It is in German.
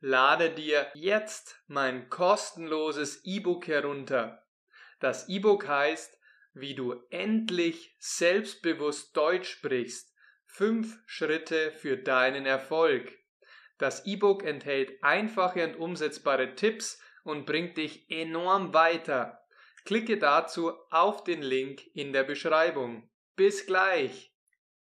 Lade dir jetzt mein kostenloses E-Book herunter. Das E-Book heißt, wie du endlich selbstbewusst Deutsch sprichst. Fünf Schritte für deinen Erfolg. Das E-Book enthält einfache und umsetzbare Tipps und bringt dich enorm weiter. Klicke dazu auf den Link in der Beschreibung. Bis gleich!